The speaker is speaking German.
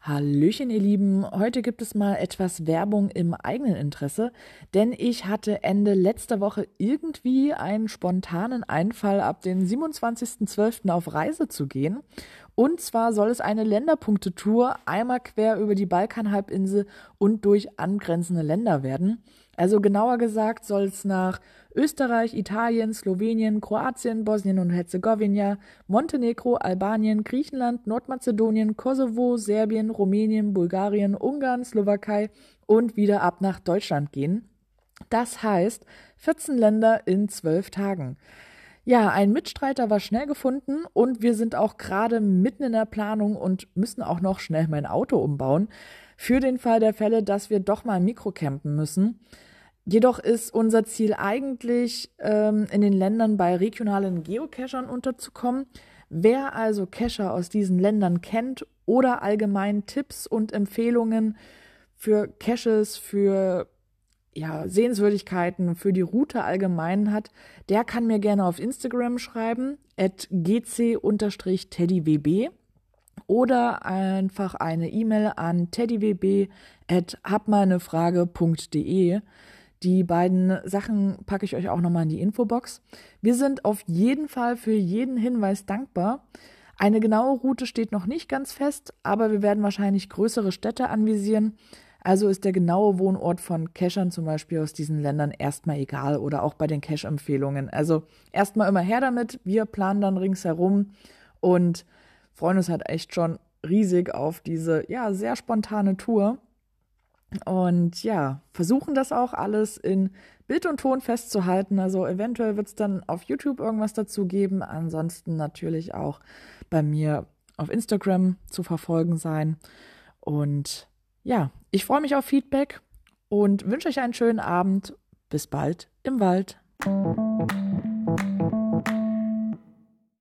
Hallöchen, ihr Lieben. Heute gibt es mal etwas Werbung im eigenen Interesse, denn ich hatte Ende letzter Woche irgendwie einen spontanen Einfall, ab den 27.12. auf Reise zu gehen. Und zwar soll es eine Länderpunktetour einmal quer über die Balkanhalbinsel und durch angrenzende Länder werden. Also genauer gesagt soll es nach Österreich, Italien, Slowenien, Kroatien, Bosnien und Herzegowina, Montenegro, Albanien, Griechenland, Nordmazedonien, Kosovo, Serbien, Rumänien, Bulgarien, Ungarn, Slowakei und wieder ab nach Deutschland gehen. Das heißt 14 Länder in 12 Tagen. Ja, ein Mitstreiter war schnell gefunden und wir sind auch gerade mitten in der Planung und müssen auch noch schnell mein Auto umbauen. Für den Fall der Fälle, dass wir doch mal mikrocampen müssen. Jedoch ist unser Ziel eigentlich, ähm, in den Ländern bei regionalen Geocachern unterzukommen. Wer also Cacher aus diesen Ländern kennt oder allgemein Tipps und Empfehlungen für Caches, für ja, Sehenswürdigkeiten, für die Route allgemein hat, der kann mir gerne auf Instagram schreiben, at gc-teddywb oder einfach eine E-Mail an teddywb at habmeinefrage.de. Die beiden Sachen packe ich euch auch nochmal in die Infobox. Wir sind auf jeden Fall für jeden Hinweis dankbar. Eine genaue Route steht noch nicht ganz fest, aber wir werden wahrscheinlich größere Städte anvisieren. Also ist der genaue Wohnort von Cachern zum Beispiel aus diesen Ländern erstmal egal oder auch bei den Cache-Empfehlungen. Also erstmal immer her damit. Wir planen dann ringsherum und freuen uns halt echt schon riesig auf diese, ja, sehr spontane Tour. Und ja, versuchen das auch alles in Bild und Ton festzuhalten. Also eventuell wird es dann auf YouTube irgendwas dazu geben. Ansonsten natürlich auch bei mir auf Instagram zu verfolgen sein. Und ja, ich freue mich auf Feedback und wünsche euch einen schönen Abend. Bis bald im Wald.